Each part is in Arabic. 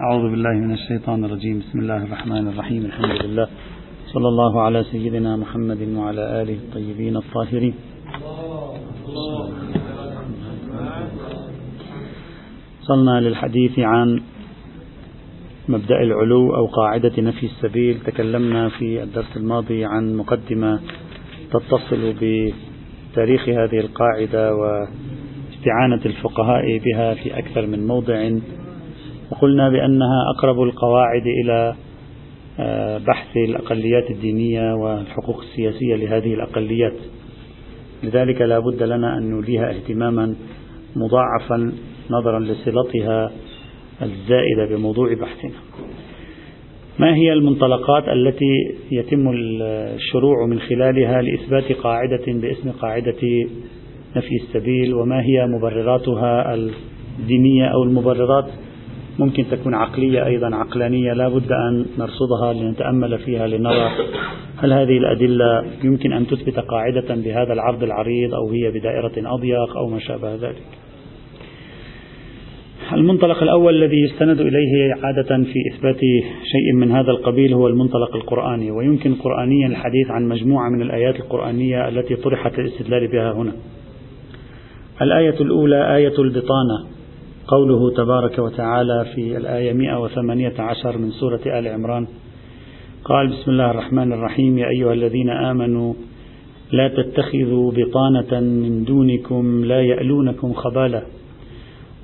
أعوذ بالله من الشيطان الرجيم. بسم الله الرحمن الرحيم. الحمد لله. صلى الله على سيدنا محمد وعلى آله الطيبين الطاهرين. وصلنا للحديث عن مبدأ العلو أو قاعدة نفي السبيل. تكلمنا في الدرس الماضي عن مقدمة تتصل بتاريخ هذه القاعدة واستعانة الفقهاء بها في أكثر من موضع. وقلنا بأنها أقرب القواعد إلى آه، بحث الأقليات الدينية والحقوق السياسية لهذه الأقليات. لذلك لا بد لنا أن نوليها اهتماما مضاعفا نظرا لصلتها الزائدة بموضوع بحثنا. ما هي المنطلقات التي يتم الشروع من خلالها لإثبات قاعدة باسم قاعدة نفي السبيل؟ وما هي مبرراتها الدينية أو المبررات ممكن تكون عقلية أيضا عقلانية لا بد أن نرصدها لنتأمل فيها لنرى هل هذه الأدلة يمكن أن تثبت قاعدة بهذا العرض العريض أو هي بدائرة أضيق أو ما شابه ذلك. المنطلق الأول الذي يستند إليه عادة في إثبات شيء من هذا القبيل هو المنطلق القرآني ويمكن قرآنيا الحديث عن مجموعة من الآيات القرآنية التي طرحت للاستدلال بها هنا. الآية الأولى آية البطانة. قوله تبارك وتعالى في الآية 118 من سورة آل عمران قال بسم الله الرحمن الرحيم يا أيها الذين آمنوا لا تتخذوا بطانة من دونكم لا يألونكم خبالا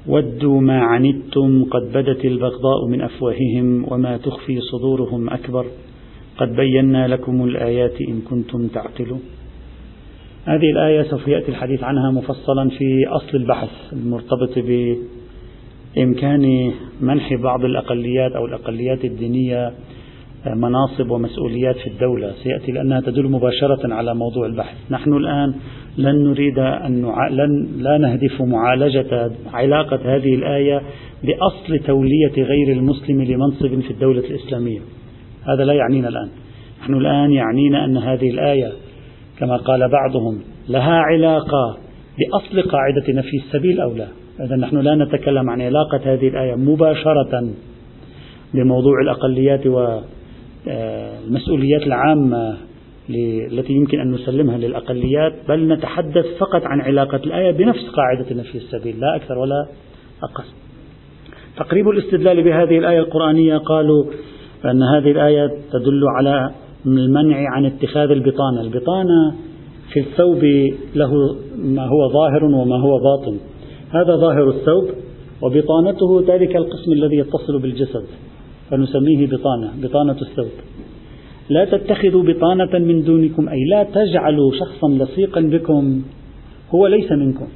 ودوا ما عنتم قد بدت البغضاء من أفواههم وما تخفي صدورهم أكبر قد بينا لكم الآيات إن كنتم تعقلون. هذه الآية سوف يأتي الحديث عنها مفصلا في أصل البحث المرتبط بإمكان منح بعض الأقليات أو الأقليات الدينية مناصب ومسؤوليات في الدولة. سيأتي لأنها تدل مباشرة على موضوع البحث. نحن الآن لن نريد أن نع... لن لا نهدف معالجة علاقة هذه الآية بأصل تولية غير المسلم لمنصب في الدولة الإسلامية. هذا لا يعنينا الآن. نحن الآن يعنينا أن هذه الآية كما قال بعضهم لها علاقة بأصل قاعدة نفي السبيل أو لا؟ إذا نحن لا نتكلم عن علاقة هذه الآية مباشرة بموضوع الأقليات و المسؤوليات العامة التي يمكن أن نسلمها للأقليات بل نتحدث فقط عن علاقة الآية بنفس قاعدة نفي السبيل لا أكثر ولا أقل. تقريب الاستدلال بهذه الآية القرآنية قالوا أن هذه الآية تدل على المنع عن اتخاذ البطانة. البطانة في الثوب له ما هو ظاهر وما هو باطن. هذا ظاهر الثوب وبطانته ذلك القسم الذي يتصل بالجسد فنسميه بطانة بطانة الثوب. لا تتخذوا بطانة من دونكم أي لا تجعلوا شخصا لصيقا بكم هو ليس منكم.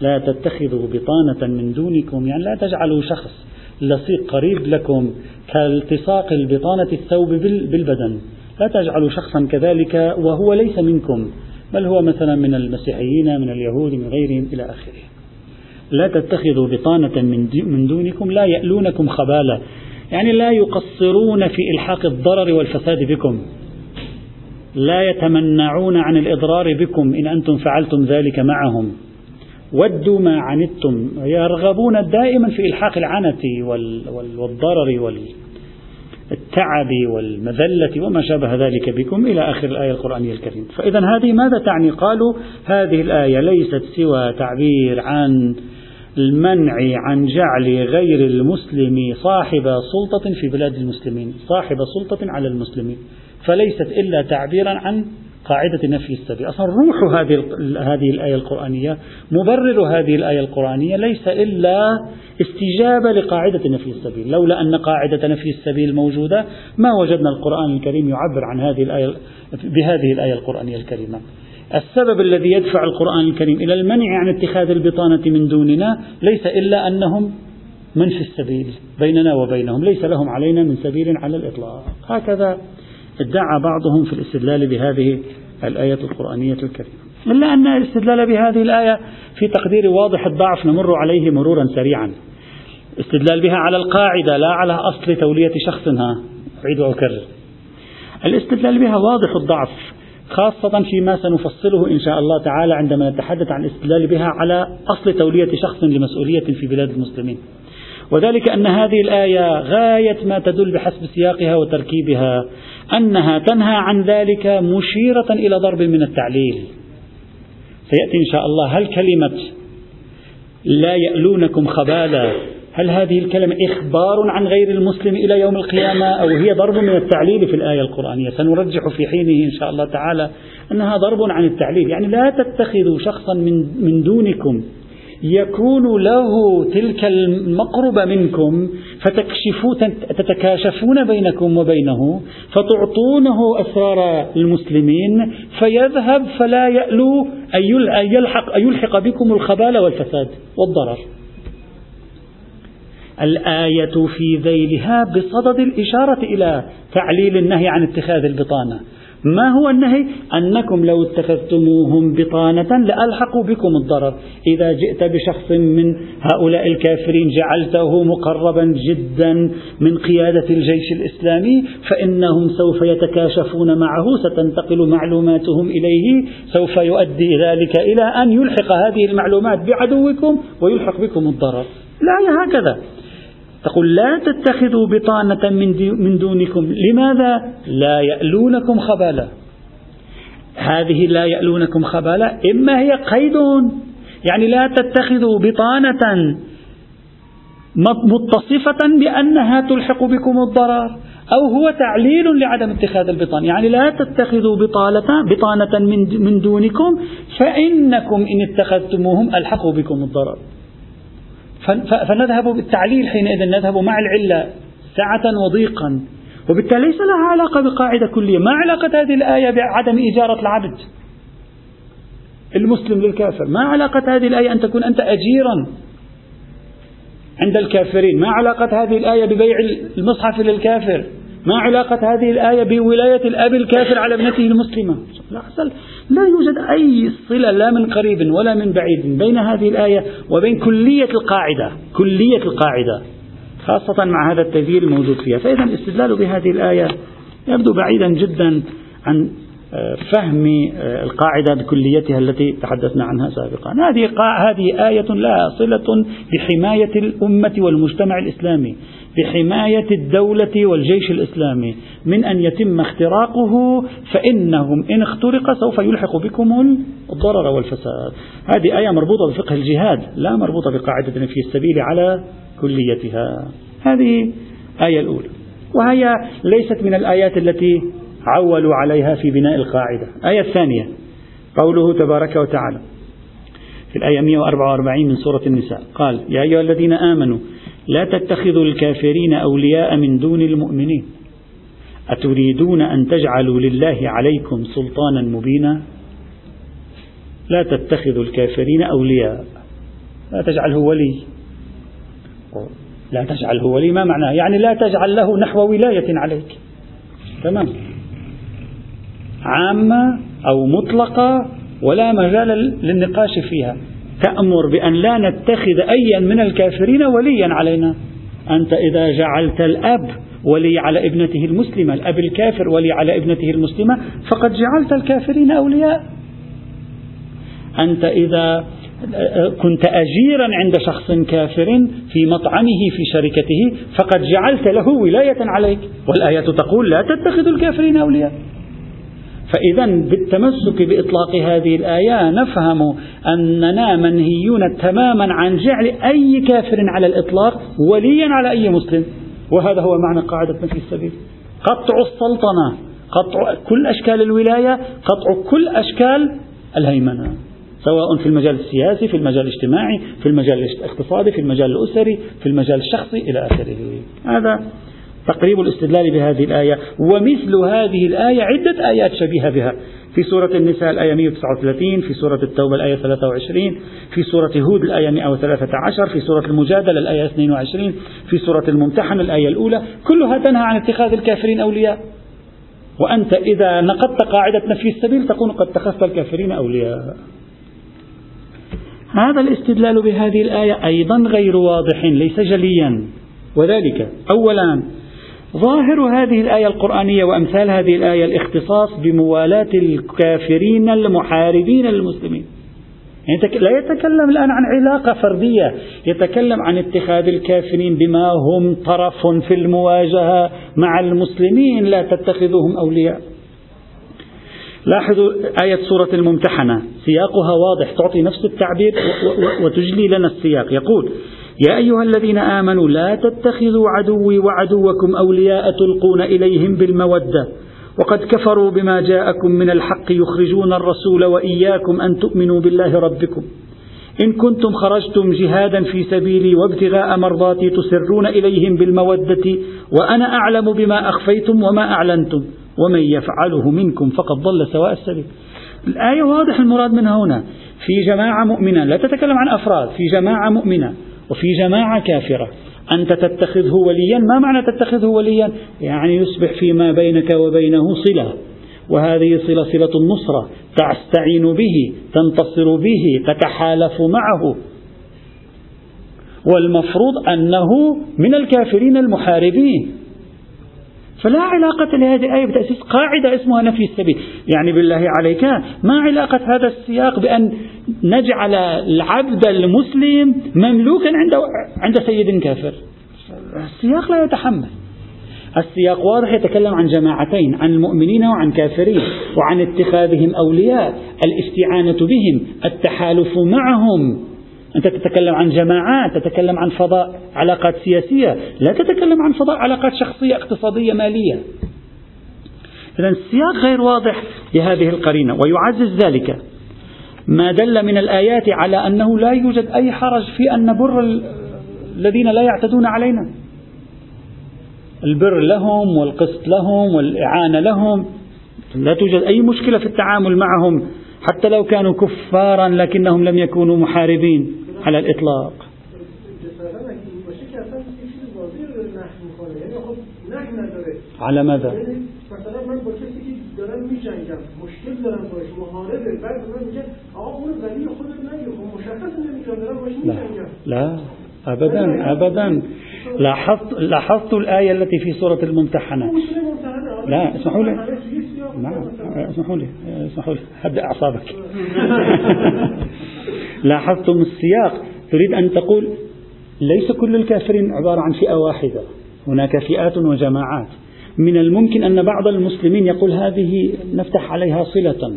لا تتخذوا بطانة من دونكم يعني لا تجعلوا شخص لصيق قريب لكم كالتصاق البطانة الثوب بالبدن. لا تجعلوا شخصا كذلك وهو ليس منكم بل هو مثلا من المسيحيين من اليهود من غيرهم إلى آخره. لا تتخذوا بطانة من دونكم لا يألونكم خبالا. يعني لا يقصرون في إلحاق الضرر والفساد بكم. لا يتمنعون عن الإضرار بكم إن أنتم فعلتم ذلك معهم. ودوا ما عنتم. يرغبون دائما في إلحاق العنة والضرر والتعب والمذلة وما شابه ذلك بكم. إلى آخر الآية القرآنية الكريمة. فإذا هذه ماذا تعني؟ قالوا هذه الآية ليست سوى تعبير عن المنع عن جعل غير المسلم صاحب سلطة في بلاد المسلمين صاحب سلطة على المسلمين. فليست إلا تعبيرا عن قاعدة نفي السبيل أصلا روح هذه هذه الآية القرآنية مبرر هذه الآية القرآنية ليس إلا استجابة لقاعدة نفي السبيل. لولا أن قاعدة نفي السبيل موجودة ما وجدنا القرآن الكريم يعبر عن هذه الآية بهذه الآية القرآنية الكريمة. السبب الذي يدفع القرآن الكريم إلى المنع عن اتخاذ البطانة من دوننا ليس إلا أنهم من في السبيل بيننا وبينهم ليس لهم علينا من سبيل على الإطلاق. هكذا ادعى بعضهم في الاستدلال بهذه الآية القرآنية الكريمة. إلا أن الاستدلال بهذه الآية في تقدير واضح الضعف نمر عليه مرورا سريعا. استدلال بها على القاعدة لا على أصل تولية شخص ها أعيد وأكرر. الاستدلال بها واضح الضعف خاصة فيما سنفصله إن شاء الله تعالى عندما نتحدث عن الاستدلال بها على أصل تولية شخص لمسؤولية في بلاد المسلمين. وذلك أن هذه الآية غاية ما تدل بحسب سياقها وتركيبها أنها تنهى عن ذلك مشيرة إلى ضرب من التعليل. سيأتي إن شاء الله هل كلمة لا يألونكم خبالا هل هذه الكلمة إخبار عن غير المسلم إلى يوم القيامة أو هي ضرب من التعليل في الآية القرآنية؟ سنرجح في حينه إن شاء الله تعالى أنها ضرب عن التعليل. يعني لا تتخذوا شخصا من, من دونكم يكون له تلك المقربة منكم فتكشفون تتكاشفون بينكم وبينه فتعطونه أسرار المسلمين فيذهب فلا يألو أن يلحق, أن يلحق بكم الخبال والفساد والضرر. الآية في ذيلها بصدد الإشارة إلى تعليل النهي عن اتخاذ البطانة. ما هو النهي؟ أنكم لو اتخذتموهم بطانة لألحقوا بكم الضرر. إذا جئت بشخص من هؤلاء الكافرين جعلته مقربا جدا من قيادة الجيش الإسلامي فإنهم سوف يتكاشفون معه ستنتقل معلوماتهم إليه سوف يؤدي ذلك إلى أن يلحق هذه المعلومات بعدوكم ويلحق بكم الضرر. لا هكذا. تقول لا تتخذوا بطانة من دونكم. لماذا؟ لا يألونكم خبالا. هذه لا يألونكم خبالا إما هي قيد. يعني لا تتخذوا بطانة متصفة بأنها تلحق بكم الضرر أو هو تعليل لعدم اتخاذ البطانة. يعني لا تتخذوا بطانة, بطانة من دونكم فإنكم إن اتخذتموهم ألحقوا بكم الضرر. فنذهب بالتعليل حينئذ نذهب مع العلة سعة وضيقا. وبالتالي ليس لها علاقة بقاعدة كلية. ما علاقة هذه الآية بعدم إجارة العبد؟ المسلم للكافر. ما علاقة هذه الآية أن تكون أنت أجيرا عند الكافرين؟ ما علاقة هذه الآية ببيع المصحف للكافر؟ ما علاقة هذه الآية بولاية الأب الكافر على ابنته المسلمة؟ لا يوجد أي صلة لا من قريب ولا من بعيد بين هذه الآية وبين كلية القاعدة كلية القاعدة خاصة مع هذا التذييل الموجود فيها. فإذا الاستدلال بهذه الآية يبدو بعيدا جدا عن فهم آه، القاعدة بكليتها التي تحدثنا عنها سابقا. هذه هذه آية لها صلة بحماية الأمة والمجتمع الإسلامي بحماية الدولة والجيش الإسلامي. من أن يتم اختراقه فإنهم إن اخترق سوف يلحق بكم الضرر والفساد. هذه آية مربوطة بفقه الجهاد لا مربوطة بقاعدة في السبيل على كليتها. هذه آية الأولى. وهي ليست من الآيات التي عولوا عليها في بناء القاعدة. آية الثانية. قوله تبارك وتعالى في الآية 144 من سورة النساء. قال يا أيها الذين آمنوا لا تتخذوا الكافرين أولياء من دون المؤمنين. أتريدون أن تجعلوا لله عليكم سلطانا مبينا؟ لا تتخذوا الكافرين أولياء. لا تجعله ولي. لا تجعله ولي ما معناه يعني لا تجعل له نحو ولاية عليك. تمام. عامة أو مطلقة ولا مجال للنقاش فيها. تأمر بأن لا نتخذ أيا من الكافرين وليا علينا. أنت إذا جعلت الأب ولي على ابنته المسلمة الأب الكافر ولي على ابنته المسلمة فقد جعلت الكافرين أولياء. أنت إذا كنت أجيرا عند شخص كافر في مطعمه في شركته فقد جعلت له ولاية عليك. والآية تقول لا تتخذوا الكافرين أولياء. فإذا بالتمسك بإطلاق هذه الآية نفهم أننا منهيون تماما عن جعل أي كافر على الإطلاق وليا على أي مسلم. وهذا هو معنى قاعدة مثل السبيل. قطع السلطنة قطع كل أشكال الولاية قطع كل أشكال الهيمنة سواء في المجال السياسي في المجال الاجتماعي في المجال الاقتصادي في المجال الأسري في المجال الشخصي إلى آخره. هذا تقريب الاستدلال بهذه الآية ومثل هذه الآية عدة آيات شبيهة بها. في سورة النساء الآية 139 في سورة التوبة الآية 23 في سورة هود الآية 113 في سورة المجادلة الآية 22 في سورة الممتحن الآية الأولى. كلها تنهى عن اتخاذ الكافرين أولياء. وأنت إذا نقضت قاعدة نفي السبيل تكون قد اتخذت الكافرين أولياء. هذا الاستدلال بهذه الآية أيضا غير واضح ليس جليا. وذلك أولا ظاهر هذه الآية القرآنية وأمثال هذه الآية الاختصاص بموالاة الكافرين المحاربين للمسلمين. يعني لا يتكلم الآن عن علاقة فردية يتكلم عن اتخاذ الكافرين بما هم طرف في المواجهة مع المسلمين لا تتخذوهم أولياء. لاحظوا آية سورة الممتحنة سياقها واضح تعطي نفس التعبير وتجلي لنا السياق. يقول يا أيها الذين آمنوا لا تتخذوا عدوي وعدوكم أولياء تلقون إليهم بالمودة وقد كفروا بما جاءكم من الحق يخرجون الرسول وإياكم أن تؤمنوا بالله ربكم. إن كنتم خرجتم جهادا في سبيلي وابتغاء مرضاتي تسرون إليهم بالمودة وأنا أعلم بما أخفيتم وما أعلنتم ومن يفعله منكم فقد ضل سواء السبيل. الآية واضح المراد منها هنا في جماعة مؤمنة لا تتكلم عن أفراد في جماعة مؤمنة. وفي جماعة كافرة. أنت تتخذه وليا؟ ما معنى تتخذه وليا؟ يعني يصبح فيما بينك وبينه صلة. وهذه صلة صلة النصرة. تستعين به تنتصر به تتحالف معه. والمفروض أنه من الكافرين المحاربين. فلا علاقة لهذه الآية بتأسيس قاعدة اسمها نفي السبيل. يعني بالله عليك ما علاقة هذا السياق بأن نجعل العبد المسلم مملوكا عند عند سيد كافر؟ السياق لا يتحمل. السياق واضح يتكلم عن جماعتين عن المؤمنين وعن كافرين وعن اتخاذهم أولياء الاستعانة بهم التحالف معهم. أنت تتكلم عن جماعات تتكلم عن فضاء علاقات سياسية لا تتكلم عن فضاء علاقات شخصية اقتصادية مالية. إذا السياق غير واضح لهذه القرينة ويعزز ذلك. ما دل من الآيات على أنه لا يوجد أي حرج في أن نبر الذين لا يعتدون علينا. البر لهم والقسط لهم والإعانة لهم. لا توجد أي مشكلة في التعامل معهم حتى لو كانوا كفارا لكنهم لم يكونوا محاربين. على الإطلاق. على ماذا؟ میجنگم لا ابدا ابدا. لاحظت لاحظت الآية التي في سورة الممتحنة. لا اسمحوا لي. نعم اسمحوا لي اسمحوا لي. هدأ أعصابك. لاحظتم السياق. تريد أن تقول ليس كل الكافرين عبارة عن فئة واحدة. هناك فئات وجماعات. من الممكن أن بعض المسلمين يقول هذه نفتح عليها صلة.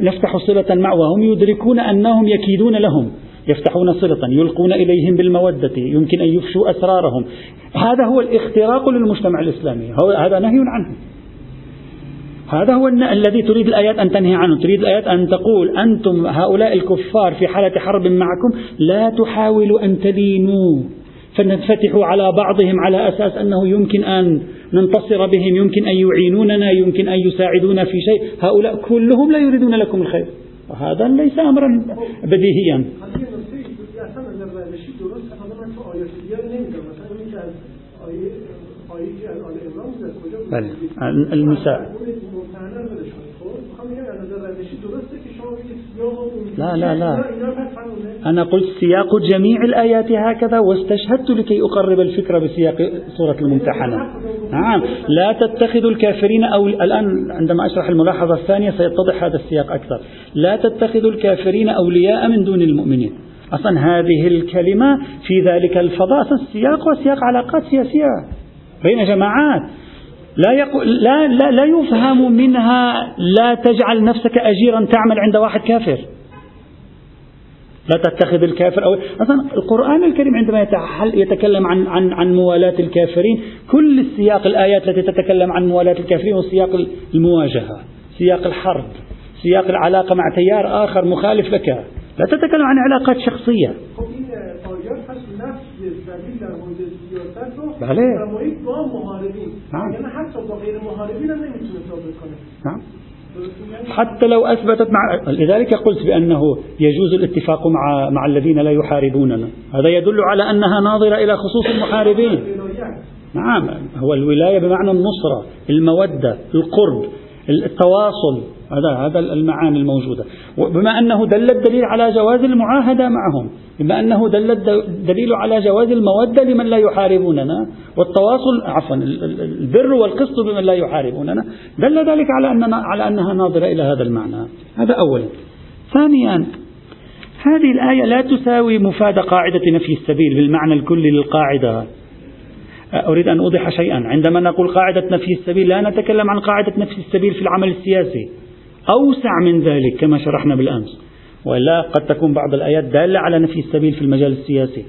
نفتح صلة معه وهم يدركون أنهم يكيدون لهم. يفتحون صلة يلقون إليهم بالمودة. يمكن أن يفشوا أسرارهم. هذا هو الاختراق للمجتمع الإسلامي. هذا نهي عنه. هذا هو الذي تريد الآيات أن تنهي عنه. تريد الآيات أن تقول أنتم هؤلاء الكفار في حالة حرب معكم لا تحاولوا أن تلينوا فننفتح على بعضهم على أساس أنه يمكن أن ننتصر بهم يمكن أن يعينوننا يمكن أن يساعدونا في شيء. هؤلاء كلهم لا يريدون لكم الخير. وهذا ليس أمرا بديهيا. بله. لا لا لا. أنا قلت سياق جميع الآيات هكذا واستشهدت لكي أقرب الفكرة بسياق سورة الممتحنة. نعم. لا تتخذوا الكافرين أو الآن عندما أشرح الملاحظة الثانية سيتضح هذا السياق أكثر. لا تتخذوا الكافرين أولياء من دون المؤمنين. أصلا هذه الكلمة في ذلك الفضاء السياق وسياق علاقات سياسية. بين جماعات. لا, يقول لا, لا, لا يفهم منها لا تجعل نفسك أجيرا تعمل عند واحد كافر. لا تتخذ الكافر أو مثلا القرآن الكريم عندما يتكلم عن عن عن موالاة الكافرين كل السياق الآيات التي تتكلم عن موالاة الكافرين وسياق المواجهة سياق الحرب سياق العلاقة مع تيار آخر مخالف لك. لا تتكلم عن علاقات شخصية. بله. نعم. نعم. حتى لو أثبتت مع لذلك قلت بأنه يجوز الاتفاق مع مع الذين لا يحاربوننا. هذا يدل على أنها ناظرة إلى خصوص المحاربين. نعم. هو الولاية بمعنى النصرة المودة القرب التواصل. هذا هذا المعاني الموجودة. بما أنه دل الدليل على جواز المعاهدة معهم بما أنه دل الدليل على جواز المودة لمن لا يحاربوننا والتواصل عفوا البر والقسط بمن لا يحاربوننا دل ذلك على أننا على أنها ناظرة إلى هذا المعنى. هذا أولا ثانيا هذه الآية لا تساوي مفاد قاعدة نفي السبيل بالمعنى الكلي للقاعدة. أريد أن أوضح شيئا. عندما نقول قاعدة نفي السبيل لا نتكلم عن قاعدة نفي السبيل في العمل السياسي. أوسع من ذلك كما شرحنا بالأمس. وإلا قد تكون بعض الآيات دالة على نفي السبيل في المجال السياسي.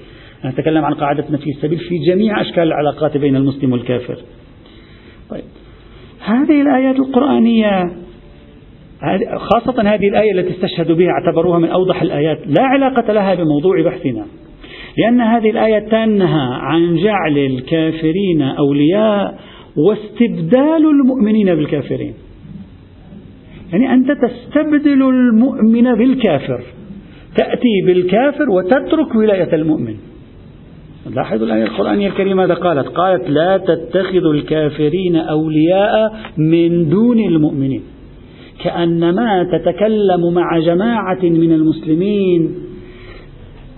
نتكلم عن قاعدة نفي السبيل في جميع أشكال العلاقات بين المسلم والكافر. طيب. هذه الآيات القرآنية خاصة هذه الآية التي استشهدوا بها اعتبروها من أوضح الآيات لا علاقة لها بموضوع بحثنا. لأن هذه الآية تنهى عن جعل الكافرين أولياء واستبدال المؤمنين بالكافرين. يعني أنت تستبدل المؤمن بالكافر. تأتي بالكافر وتترك ولاية المؤمن. لاحظوا الآية القرآنية الكريمة ماذا قالت؟ قالت لا تتخذوا الكافرين أولياء من دون المؤمنين. كأنما تتكلم مع جماعة من المسلمين.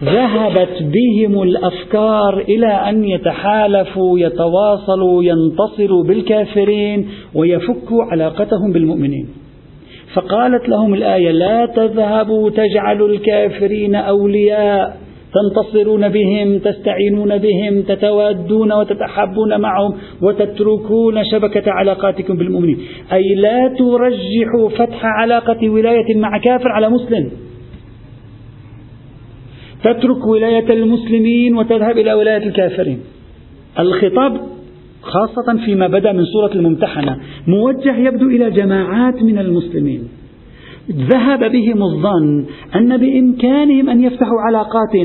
ذهبت بهم الأفكار إلى أن يتحالفوا يتواصلوا ينتصروا بالكافرين ويفكوا علاقتهم بالمؤمنين. فقالت لهم الآية لا تذهبوا تجعلوا الكافرين أولياء تنتصرون بهم تستعينون بهم تتوادون وتتحابون معهم وتتركون شبكة علاقاتكم بالمؤمنين. أي لا ترجحوا فتح علاقة ولاية مع كافر على مسلم. تترك ولاية المسلمين وتذهب إلى ولاية الكافرين. الخطاب خاصة فيما بدأ من سورة الممتحنة. موجه يبدو إلى جماعات من المسلمين. ذهب بهم الظن أن بإمكانهم أن يفتحوا علاقات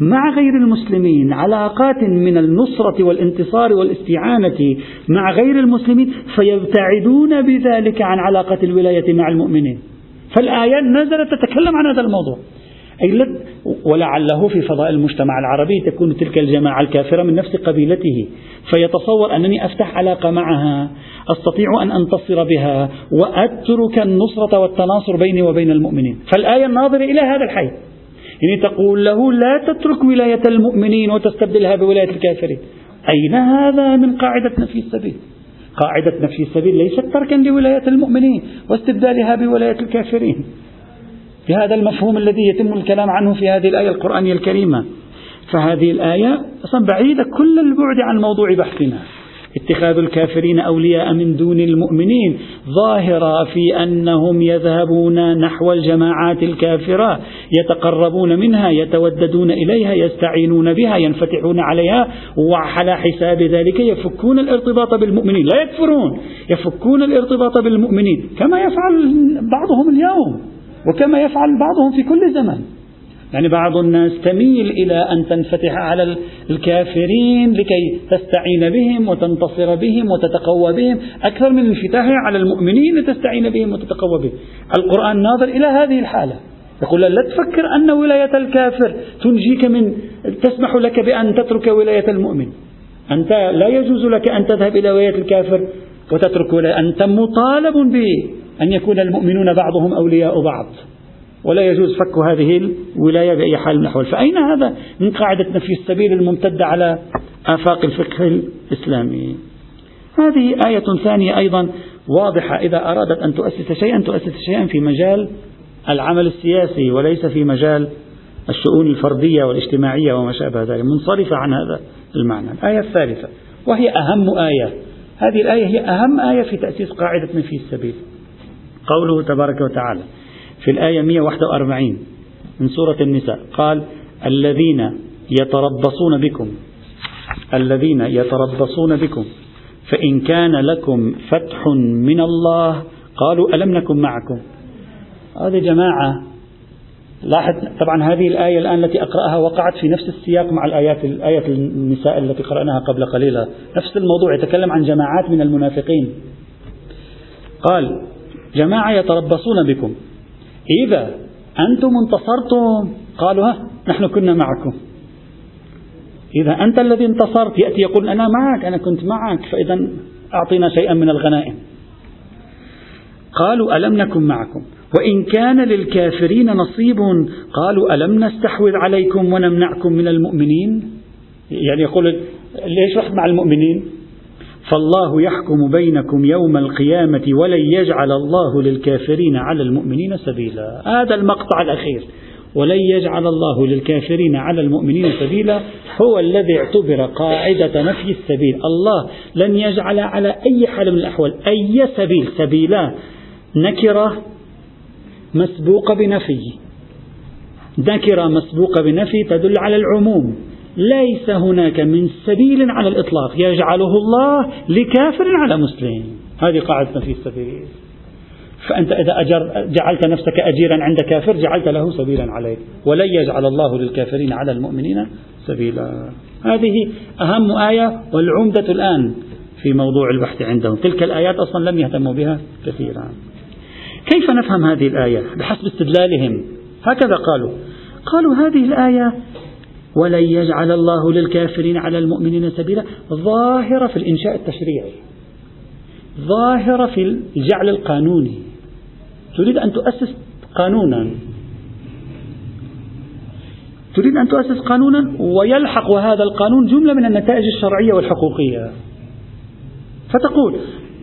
مع غير المسلمين علاقات من النصرة والانتصار والاستعانة مع غير المسلمين فيبتعدون بذلك عن علاقة الولاية مع المؤمنين. فالآيات نزلت تتكلم عن هذا الموضوع. ولعله في فضاء المجتمع العربي تكون تلك الجماعة الكافرة من نفس قبيلته. فيتصور أنني أفتح علاقة معها. أستطيع أن أنتصر بها وأترك النصرة والتناصر بيني وبين المؤمنين. فالآية الناظرة إلى هذا الحي. يعني تقول له لا تترك ولاية المؤمنين وتستبدلها بولاية الكافرين. أين هذا من قاعدة نفي السبيل؟ قاعدة نفي السبيل ليست تركا لولاية المؤمنين واستبدالها بولاية الكافرين. بهذا المفهوم الذي يتم الكلام عنه في هذه الآية القرآنية الكريمة. فهذه الآية أصلا بعيدة كل البعد عن موضوع بحثنا. اتخاذ الكافرين أولياء من دون المؤمنين. ظاهرة في أنهم يذهبون نحو الجماعات الكافرة يتقربون منها يتوددون إليها يستعينون بها ينفتحون عليها وعلى حساب ذلك يفكون الارتباط بالمؤمنين. لا يكفرون يفكون الارتباط بالمؤمنين كما يفعل بعضهم اليوم. وكما يفعل بعضهم في كل زمن. يعني بعض الناس تميل إلى أن تنفتح على الكافرين لكي تستعين بهم وتنتصر بهم وتتقوى بهم. أكثر من انفتاحها على المؤمنين لتستعين بهم وتتقوى بهم. القرآن ناظر إلى هذه الحالة. يقول لا تفكر أن ولاية الكافر تنجيك من تسمح لك بأن تترك ولاية المؤمن. أنت لا يجوز لك أن تذهب إلى ولاية الكافر وتترك ولاية أنت مطالب بأن يكون المؤمنون بعضهم أولياء بعض. ولا يجوز فك هذه الولاية بأي حال من الأحوال. فأين هذا من قاعدة نفي السبيل الممتدة على آفاق الفقه الإسلامي؟ هذه آية ثانية أيضا واضحة. إذا أرادت أن تؤسس شيئا تؤسس شيئا في مجال العمل السياسي وليس في مجال الشؤون الفردية والاجتماعية وما شابه ذلك. منصرفة عن هذا المعنى. الآية الثالثة وهي أهم آية. هذه الآية هي أهم آية في تأسيس قاعدة نفي السبيل. قوله تبارك وتعالى في الآية 141 من سورة النساء قال الذين يتربصون بكم الذين يتربصون بكم فإن كان لكم فتح من الله قالوا ألم نكن معكم؟ هذه جماعة لاحظ طبعا هذه الآية الآن التي أقرأها وقعت في نفس السياق مع الآيات الآية النساء التي قرأناها قبل قليلة. نفس الموضوع يتكلم عن جماعات من المنافقين. قال جماعة يتربصون بكم. إذا أنتم انتصرتم قالوا ها نحن كنا معكم. إذا أنت الذي انتصرت يأتي يقول أنا معك أنا كنت معك فإذا أعطينا شيئا من الغنائم. قالوا ألم نكن معكم؟ وإن كان للكافرين نصيب قالوا ألم نستحوذ عليكم ونمنعكم من المؤمنين؟ يعني يقول ليش رحت مع المؤمنين؟ فالله يحكم بينكم يوم القيامة ولن يجعل الله للكافرين على المؤمنين سبيلا. هذا المقطع الأخير. ولن يجعل الله للكافرين على المؤمنين سبيلا. هو الذي اعتبر قاعدة نفي السبيل. الله لن يجعل على أي حال من الأحوال أي سبيل سبيلا. نكرة مسبوقة بنفي. نكرة مسبوقة بنفي تدل على العموم. ليس هناك من سبيل على الإطلاق يجعله الله لكافر على مسلم. هذه قاعدة نفي السبيل. فأنت إذا أجر جعلت نفسك أجيرا عند كافر جعلت له سبيلا عليك. ولن يجعل الله للكافرين على المؤمنين سبيلا. هذه أهم آية والعمدة الآن في موضوع البحث عندهم. تلك الآيات أصلا لم يهتموا بها كثيرا. كيف نفهم هذه الآية؟ بحسب استدلالهم. هكذا قالوا. قالوا هذه الآية ولن يجعل الله للكافرين على المؤمنين سبيلا. ظاهرة في الإنشاء التشريعي. ظاهرة في الجعل القانوني. تريد أن تؤسس قانونا. تريد أن تؤسس قانونا ويلحق هذا القانون جملة من النتائج الشرعية والحقوقية. فتقول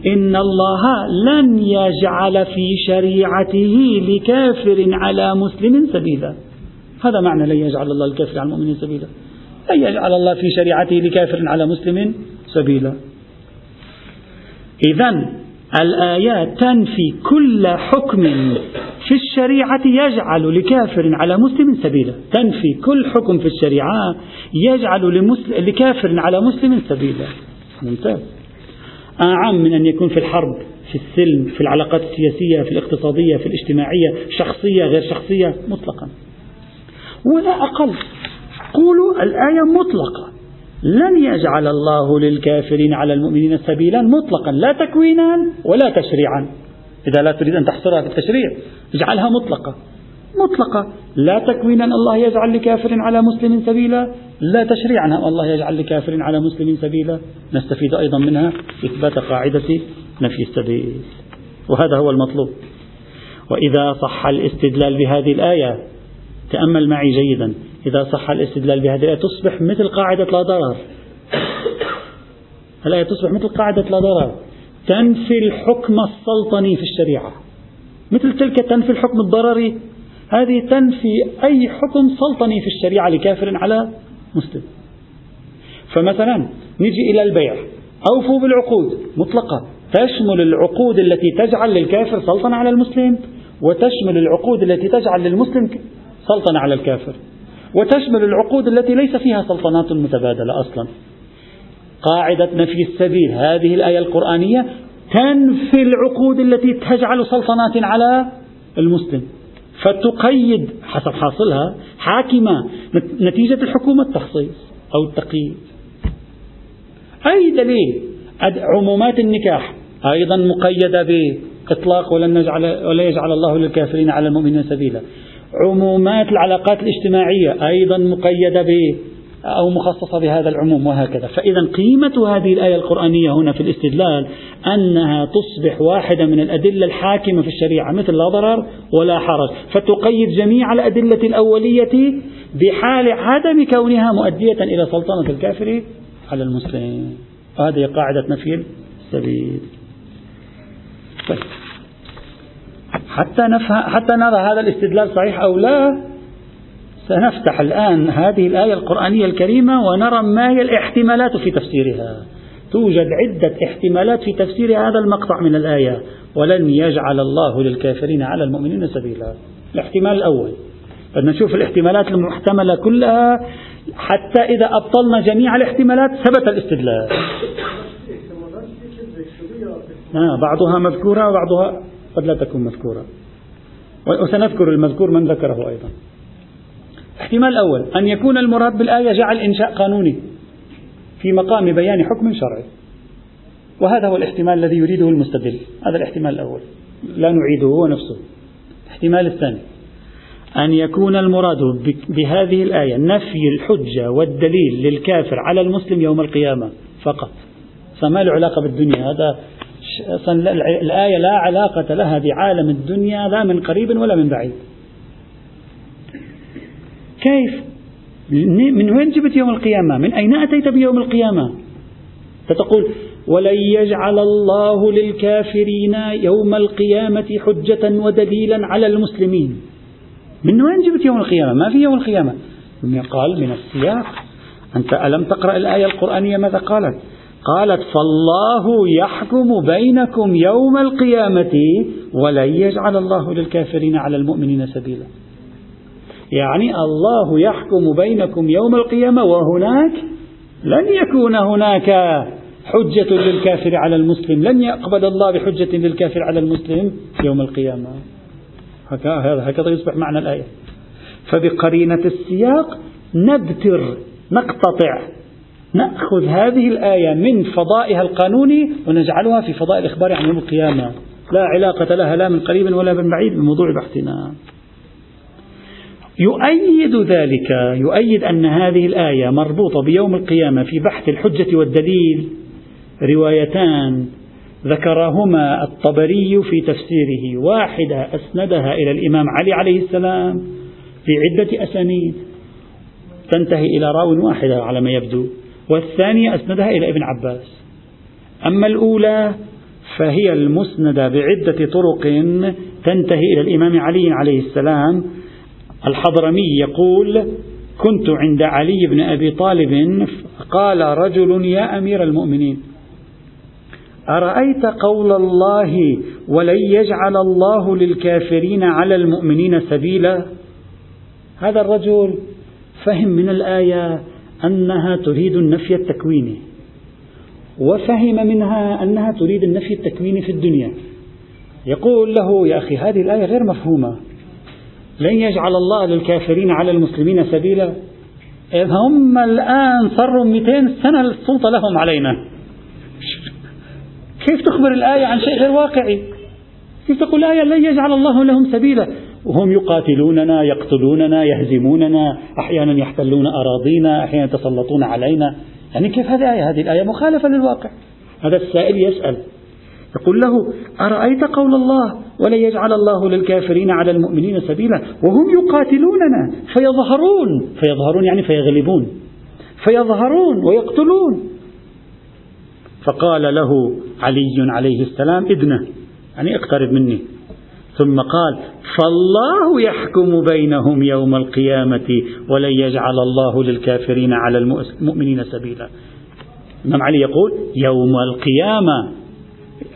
إن الله لن يجعل في شريعته لكافر على مسلم سبيلا. هذا معنى لن يجعل الله الكافر على المؤمن سبيلا. لن يجعل الله في شريعته لكافر على مسلم سبيلا. إذا الآيات تنفي كل حكم في الشريعة يجعل لكافر على مسلم سبيلا. تنفي كل حكم في الشريعة يجعل لمسلم لكافر على مسلم سبيلا. ممتاز. أعم من أن يكون في الحرب في السلم في العلاقات السياسية في الاقتصادية في الاجتماعية شخصية غير شخصية مطلقا. ولا أقل. قولوا الآية مطلقة. لن يجعل الله للكافرين على المؤمنين سبيلا مطلقا لا تكوينا ولا تشريعا. إذا لا تريد أن تحصرها في التشريع اجعلها مطلقة. مطلقة. لا تكوينا الله يجعل لكافر على مسلم سبيلا. لا تشريعا الله يجعل لكافر على مسلم سبيلا. نستفيد أيضا منها إثبات قاعدة نفي السبيل. وهذا هو المطلوب. وإذا صح الاستدلال بهذه الآية تأمل معي جيدا. إذا صح الاستدلال بهذه الآية تصبح مثل قاعدة لا ضرر. الآية تصبح مثل قاعدة لا ضرر؟ تنفي الحكم السلطني في الشريعة. مثل تلك تنفي الحكم الضرري. هذه تنفي أي حكم سلطني في الشريعة لكافر على مسلم. فمثلا نجي إلى البيع. أوفوا بالعقود مطلقة. تشمل العقود التي تجعل للكافر سلطنة على المسلم وتشمل العقود التي تجعل للمسلم سلطنة على الكافر. وتشمل العقود التي ليس فيها سلطنات متبادلة أصلا. قاعدة نفي السبيل هذه الآية القرآنية تنفي العقود التي تجعل سلطنات على المسلم. فتقيد حسب حاصلها حاكمة نتيجة الحكومة التخصيص أو التقييد. أي دليل؟ عمومات النكاح أيضا مقيدة بإطلاق ولن نجعل ولا يجعل الله للكافرين على المؤمنين سبيلا. عمومات العلاقات الاجتماعية أيضا مقيدة ب أو مخصصة بهذا العموم وهكذا. فإذا قيمة هذه الآية القرآنية هنا في الاستدلال أنها تصبح واحدة من الأدلة الحاكمة في الشريعة مثل لا ضرر ولا حرج. فتقيد جميع الأدلة الأولية بحال عدم كونها مؤدية إلى سلطنة الكافر على المسلم. وهذه قاعدة نفي السبيل. طيب. حتى نفهم حتى نرى هذا الاستدلال صحيح أو لا سنفتح الآن هذه الآية القرآنية الكريمة ونرى ما هي الاحتمالات في تفسيرها. توجد عدة احتمالات في تفسير هذا المقطع من الآية. ولن يجعل الله للكافرين على المؤمنين سبيلا. الاحتمال الأول. بدنا نشوف الاحتمالات المحتملة كلها. حتى إذا أبطلنا جميع الاحتمالات ثبت الاستدلال. آه بعضها مذكورة وبعضها قد لا تكون مذكورة. وسنذكر المذكور من ذكره أيضا. الاحتمال الأول أن يكون المراد بالآية جعل إنشاء قانوني في مقام بيان حكم شرعي. وهذا هو الاحتمال الذي يريده المستدل. هذا الاحتمال الأول. لا نعيده هو نفسه. الاحتمال الثاني أن يكون المراد بهذه الآية نفي الحجة والدليل للكافر على المسلم يوم القيامة فقط. فما له علاقة بالدنيا؟ هذا الآية لا علاقة لها بعالم الدنيا لا من قريب ولا من بعيد. كيف؟ من وين جبت يوم القيامة؟ من أين أتيت بيوم القيامة؟ فتقول ولن يجعل الله للكافرين يوم القيامة حجة ودليلا على المسلمين. من وين جبت يوم القيامة؟ ما في يوم القيامة. قال من السياق. أنت ألم تقرأ الآية القرآنية؟ ماذا قالت؟ قالت فالله يحكم بينكم يوم القيامة ولن يجعل الله للكافرين على المؤمنين سبيلا. يعني الله يحكم بينكم يوم القيامة وهناك لن يكون هناك حجة للكافر على المسلم لن يقبل الله بحجة للكافر على المسلم يوم القيامة. هكذا يصبح معنى الآية. فبقرينة السياق نبتر نقتطع. نأخذ هذه الآية من فضائها القانوني ونجعلها في فضاء الإخبار عن يوم القيامة. لا علاقة لها لا من قريب ولا من بعيد بموضوع بحثنا يؤيد ذلك يؤيد أن هذه الآية مربوطة بيوم القيامة في بحث الحجة والدليل روايتان ذكرهما الطبري في تفسيره. واحدة أسندها إلى الإمام علي عليه السلام في عدة أسانيد. تنتهي إلى راو واحدة على ما يبدو. والثانية أسندها إلى ابن عباس. أما الأولى فهي المسندة بعدة طرق تنتهي إلى الإمام علي عليه السلام. الحضرمي يقول كنت عند علي بن أبي طالب قال رجل يا أمير المؤمنين أرأيت قول الله ولن يجعل الله للكافرين على المؤمنين سبيلا؟ هذا الرجل فهم من الآية أنها تريد النفي التكويني وفهم منها أنها تريد النفي التكويني في الدنيا. يقول له يا أخي هذه الآية غير مفهومة. لن يجعل الله للكافرين على المسلمين سبيلا. إذ هم الآن صاروا 200 سنة السلطة لهم علينا. كيف تخبر الآية عن شيء غير واقعي؟ كيف تقول الآية لن يجعل الله لهم سبيلا؟ وهم يقاتلوننا يقتلوننا يهزموننا أحيانا يحتلون أراضينا أحيانا يتسلطون علينا. يعني كيف هذه الآية؟ هذه الآية مخالفة للواقع. هذا السائل يسأل يقول له أرأيت قول الله ولن يجعل الله للكافرين على المؤمنين سبيلا وهم يقاتلوننا فيظهرون فيظهرون يعني فيغلبون فيظهرون ويقتلون. فقال له علي عليه السلام ادنه يعني اقترب مني. ثم قال فالله يحكم بينهم يوم القيامة ولن يجعل الله للكافرين على المؤمنين سبيلا. الإمام علي يقول يوم القيامة.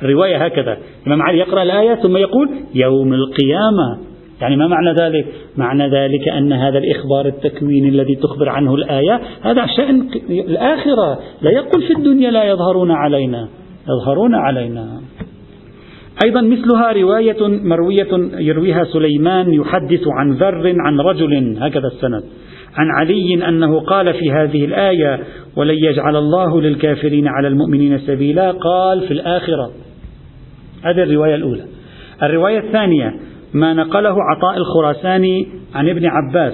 رواية هكذا. الإمام علي يقرأ الآية ثم يقول يوم القيامة. يعني ما معنى ذلك؟ معنى ذلك أن هذا الإخبار التكويني الذي تخبر عنه الآية هذا شأن الآخرة. لا يقول في الدنيا لا يظهرون علينا. يظهرون علينا. أيضا مثلها رواية مروية يرويها سليمان يحدث عن ذر عن رجل هكذا السند. عن علي أنه قال في هذه الآية ولن يجعل الله للكافرين على المؤمنين سبيلا قال في الآخرة. هذه الرواية الأولى. الرواية الثانية ما نقله عطاء الخراساني عن ابن عباس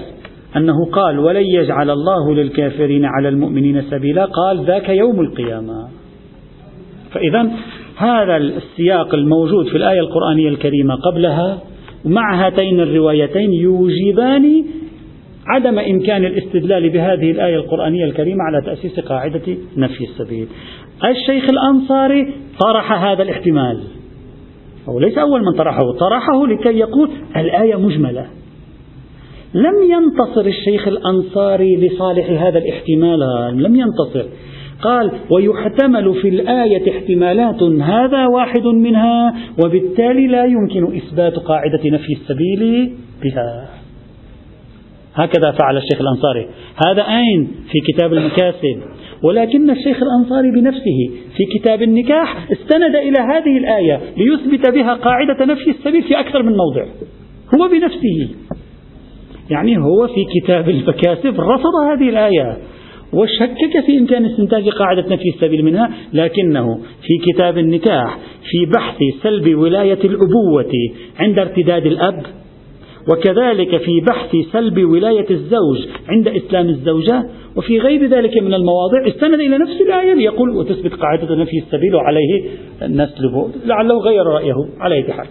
أنه قال ولن يجعل الله للكافرين على المؤمنين سبيلا قال ذاك يوم القيامة فإذا هذا السياق الموجود في الآية القرآنية الكريمة قبلها مع هاتين الروايتين يوجبان عدم إمكان الاستدلال بهذه الآية القرآنية الكريمة على تأسيس قاعدة نفي السبيل. الشيخ الأنصاري طرح هذا الاحتمال. أو ليس أول من طرحه طرحه لكي يقول الآية مجملة. لم ينتصر الشيخ الأنصاري لصالح هذا الاحتمال لم ينتصر. قال ويحتمل في الآية احتمالات هذا واحد منها وبالتالي لا يمكن إثبات قاعدة نفي السبيل بها. هكذا فعل الشيخ الأنصاري. هذا أين في كتاب المكاسب. ولكن الشيخ الأنصاري بنفسه في كتاب النكاح استند إلى هذه الآية ليثبت بها قاعدة نفي السبيل في أكثر من موضع. هو بنفسه. يعني هو في كتاب المكاسب رفض هذه الآية. وشكك في إمكان استنتاج قاعدة نفي السبيل منها لكنه في كتاب النكاح في بحث سلب ولاية الأبوة عند ارتداد الأب وكذلك في بحث سلب ولاية الزوج عند إسلام الزوجة وفي غير ذلك من المواضع استند إلى نفس الآية ليقول وتثبت قاعدة نفي السبيل وعليه نسلبه لعله غير رأيه أي حال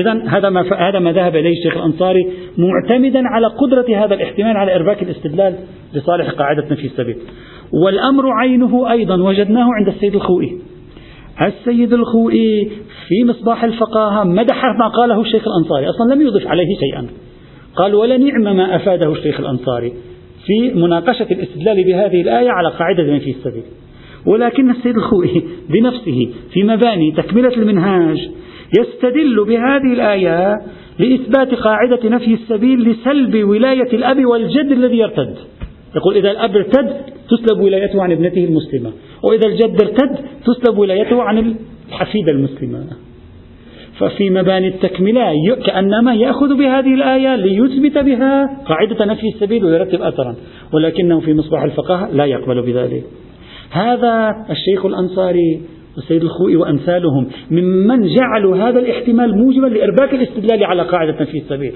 إذا هذا ما هذا ما ذهب إليه الشيخ الأنصاري معتمدا على قدرة هذا الاحتمال على إرباك الاستدلال لصالح قاعدة نفي السبيل. والأمر عينه أيضا وجدناه عند السيد الخوئي. السيد الخوئي في مصباح الفقاهة مدح ما قاله الشيخ الأنصاري. أصلا لم يضف عليه شيئا. قال ولنعم ما أفاده الشيخ الأنصاري في مناقشة الاستدلال بهذه الآية على قاعدة من في السبيل. ولكن السيد الخوئي بنفسه في مباني تكملة المنهاج يستدل بهذه الآية لإثبات قاعدة نفي السبيل لسلب ولاية الأب والجد الذي يرتد. يقول إذا الأب ارتد تسلب ولايته عن ابنته المسلمة وإذا الجد ارتد تسلب ولايته عن الحفيدة المسلمة. ففي مباني التكملة كأنما يأخذ بهذه الآية ليثبت بها قاعدة نفي السبيل ويرتب أثرا ولكنه في مصباح الفقهاء لا يقبل بذلك. هذا الشيخ الأنصاري والسيد الخوئي وأمثالهم ممن جعلوا هذا الاحتمال موجبا لإرباك الاستدلال على قاعدة نفي السبيل.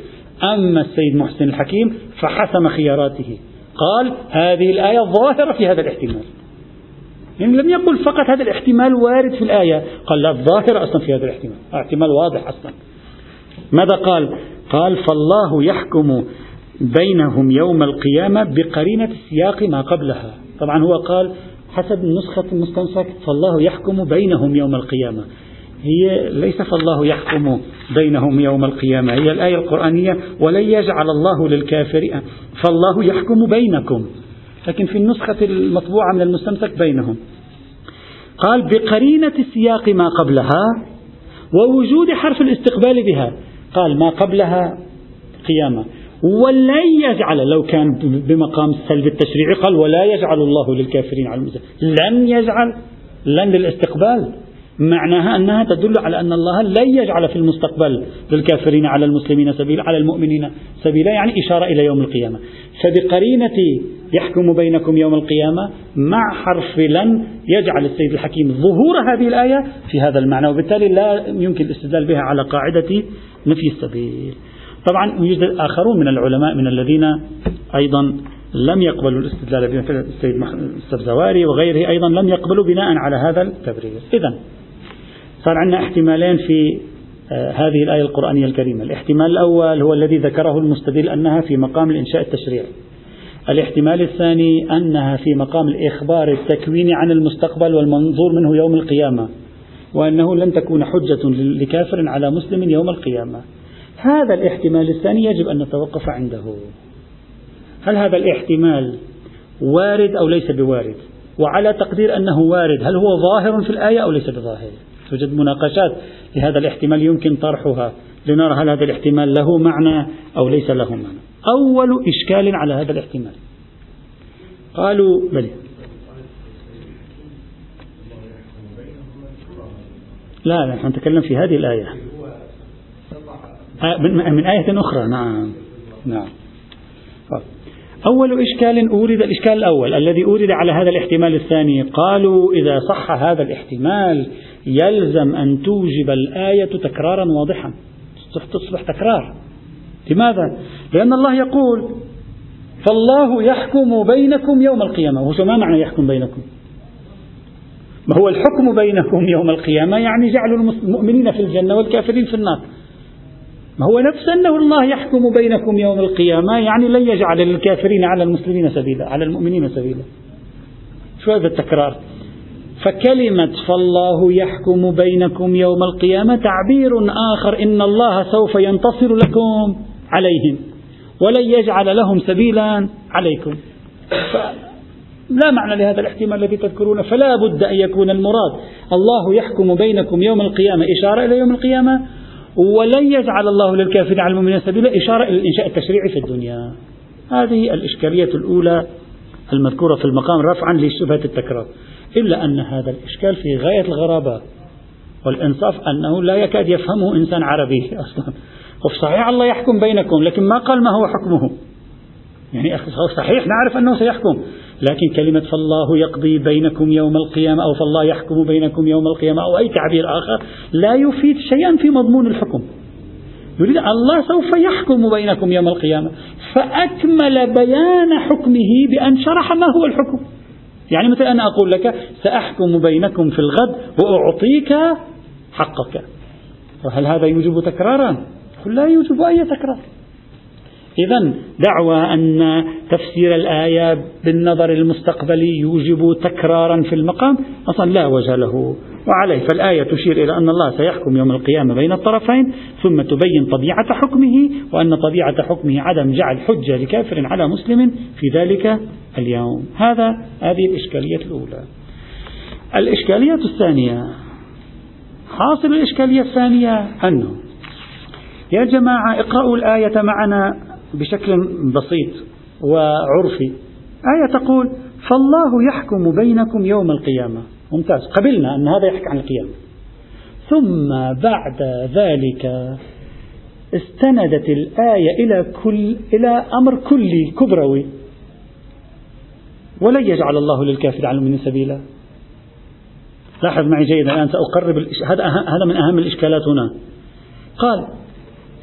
أما السيد محسن الحكيم فحسم خياراته. قال هذه الآية ظاهرة في هذا الاحتمال. يعني لم يقل فقط هذا الاحتمال وارد في الآية. قال لا الظاهرة أصلا في هذا الاحتمال. احتمال واضح أصلا. ماذا قال؟ قال فالله يحكم بينهم يوم القيامة بقرينة سياق ما قبلها. طبعا هو قال حسب نسخة المستنسك فالله يحكم بينهم يوم القيامة. هي ليس فالله يحكم بينهم يوم القيامة هي الآية القرآنية ولن يجعل الله للكافرين فالله يحكم بينكم. لكن في النسخة المطبوعة من المستمسك بينهم. قال بقرينة سياق ما قبلها ووجود حرف الاستقبال بها. قال ما قبلها قيامة. ولن يجعل لو كان بمقام السلب التشريعي قال ولا يجعل الله للكافرين على المسلمين لن يجعل لن للاستقبال. معناها أنها تدل على أن الله لن يجعل في المستقبل للكافرين على المسلمين سبيلا على المؤمنين سبيلا يعني إشارة إلى يوم القيامة. فبقرينة يحكم بينكم يوم القيامة مع حرف لن يجعل السيد الحكيم ظهور هذه الآية في هذا المعنى وبالتالي لا يمكن الاستدلال بها على قاعدة نفي السبيل. طبعا يوجد آخرون من العلماء من الذين أيضا لم يقبلوا الاستدلال بها السيد السبزواري وغيره أيضا لم يقبلوا بناء على هذا التبرير. إذا صار عندنا احتمالين في آه، هذه الآية القرآنية الكريمة. الاحتمال الأول هو الذي ذكره المستدل أنها في مقام الإنشاء التشريعي. الاحتمال الثاني أنها في مقام الإخبار التكويني عن المستقبل والمنظور منه يوم القيامة وأنه لن تكون حجة لكافر على مسلم يوم القيامة. هذا الاحتمال الثاني يجب أن نتوقف عنده. هل هذا الاحتمال وارد أو ليس بوارد؟ وعلى تقدير أنه وارد هل هو ظاهر في الآية أو ليس بظاهر؟ توجد مناقشات لهذا الاحتمال يمكن طرحها لنرى هل هذا الاحتمال له معنى أو ليس له معنى. أول إشكال على هذا الاحتمال. قالوا بل لا نحن نتكلم في هذه الآية. من آية أخرى. نعم. نعم. أول إشكال أورد الإشكال الأول الذي أورد على هذا الاحتمال الثاني قالوا إذا صح هذا الاحتمال يلزم أن توجب الآية تكرارا واضحا. تصبح تكرار. لماذا؟ لأن الله يقول فالله يحكم بينكم يوم القيامة. وشو ما معنى يحكم بينكم؟ ما هو الحكم بينكم يوم القيامة؟ يعني جعل المؤمنين في الجنة والكافرين في النار. ما هو نفس أنه الله يحكم بينكم يوم القيامة يعني لن يجعل للكافرين على المسلمين سبيلا على المؤمنين سبيلا. شو هذا التكرار؟ فكلمة فالله يحكم بينكم يوم القيامة تعبير آخر إن الله سوف ينتصر لكم عليهم ولن يجعل لهم سبيلا عليكم. لا معنى لهذا الاحتمال الذي تذكرونه فلا بد أن يكون المراد الله يحكم بينكم يوم القيامة إشارة إلى يوم القيامة ولن يجعل الله للكافرين على المؤمنين سبيلا إشارة إلى الإنشاء التشريعي في الدنيا. هذه الإشكالية الأولى المذكورة في المقام رفعا لشبهة التكرار. إلا أن هذا الإشكال في غاية الغرابة والإنصاف أنه لا يكاد يفهمه إنسان عربي أصلا. صحيح الله يحكم بينكم لكن ما قال ما هو حكمه؟ يعني صحيح نعرف أنه سيحكم. لكن كلمة فالله يقضي بينكم يوم القيامة أو فالله يحكم بينكم يوم القيامة أو أي تعبير آخر لا يفيد شيئا في مضمون الحكم. يريد الله سوف يحكم بينكم يوم القيامة. فأكمل بيان حكمه بأن شرح ما هو الحكم. يعني مثل أنا أقول لك سأحكم بينكم في الغد وأعطيك حقك. وهل هذا يوجب تكرارا؟ لا يوجب أي تكرار. إذا دعوى أن تفسير الآية بالنظر المستقبلي يوجب تكرارا في المقام أصلا لا وجه له. وعليه فالآية تشير إلى أن الله سيحكم يوم القيامة بين الطرفين ثم تبين طبيعة حكمه وأن طبيعة حكمه عدم جعل حجة لكافر على مسلم في ذلك اليوم. هذا هذه الإشكالية الأولى. الإشكالية الثانية حاصل الإشكالية الثانية أنه يا جماعة اقرأوا الآية معنا. بشكل بسيط وعرفي. آية تقول فالله يحكم بينكم يوم القيامة. ممتاز. قبلنا أن هذا يحكي عن القيامة. ثم بعد ذلك استندت الآية إلى كل إلى أمر كلي كبروي. ولن يجعل الله للكافر على من سبيلا. لاحظ معي جيدا الآن سأقرب هذا هذا من أهم الإشكالات هنا. قال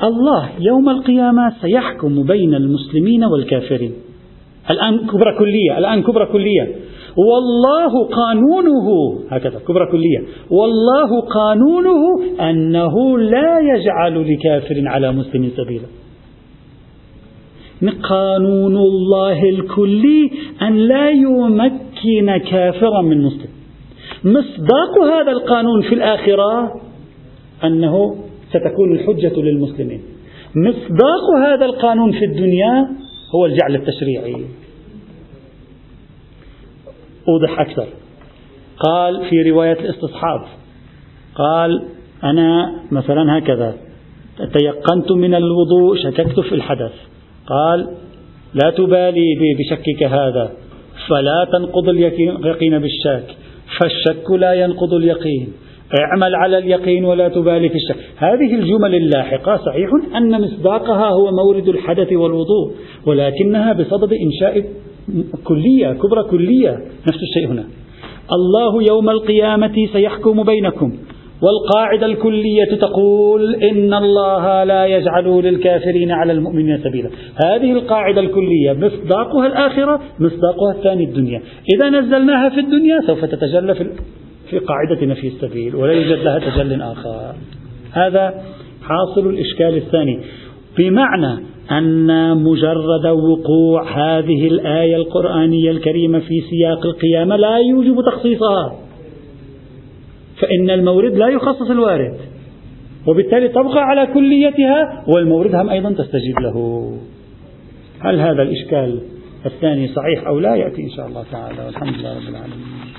الله يوم القيامة سيحكم بين المسلمين والكافرين. الآن كبرى كلية الآن كبرى كلية. والله قانونه هكذا كبرى كلية. والله قانونه أنه لا يجعل لكافر على مسلم سبيلا. قانون الله الكلي أن لا يمكن كافرا من مسلم. مصداق هذا القانون في الآخرة أنه ستكون الحجة للمسلمين. مصداق هذا القانون في الدنيا هو الجعل التشريعي. أوضح أكثر. قال في رواية الاستصحاب قال أنا مثلا هكذا تيقنت من الوضوء شككت في الحدث. قال لا تبالي بشكك هذا فلا تنقض اليقين بالشك فالشك لا ينقض اليقين. أعمل على اليقين ولا تبالي في الشك. هذه الجمل اللاحقة صحيح أن مصداقها هو مورد الحدث والوضوء ولكنها بصدد إنشاء كلية كبرى كلية. نفس الشيء هنا. الله يوم القيامة سيحكم بينكم والقاعدة الكلية تقول إن الله لا يجعل للكافرين على المؤمنين سبيلا. هذه القاعدة الكلية مصداقها الآخرة مصداقها الثاني الدنيا. إذا نزلناها في الدنيا سوف تتجلى في في قاعدة نفي السبيل ولا يوجد لها تجل آخر. هذا حاصل الإشكال الثاني. بمعنى أن مجرد وقوع هذه الآية القرآنية الكريمة في سياق القيامة لا يوجب تخصيصها. فإن المورد لا يخصص الوارد وبالتالي تبقى على كليتها والمورد هم أيضا تستجيب له. هل هذا الإشكال الثاني صحيح أو لا؟ يأتي إن شاء الله تعالى. والحمد لله رب العالمين.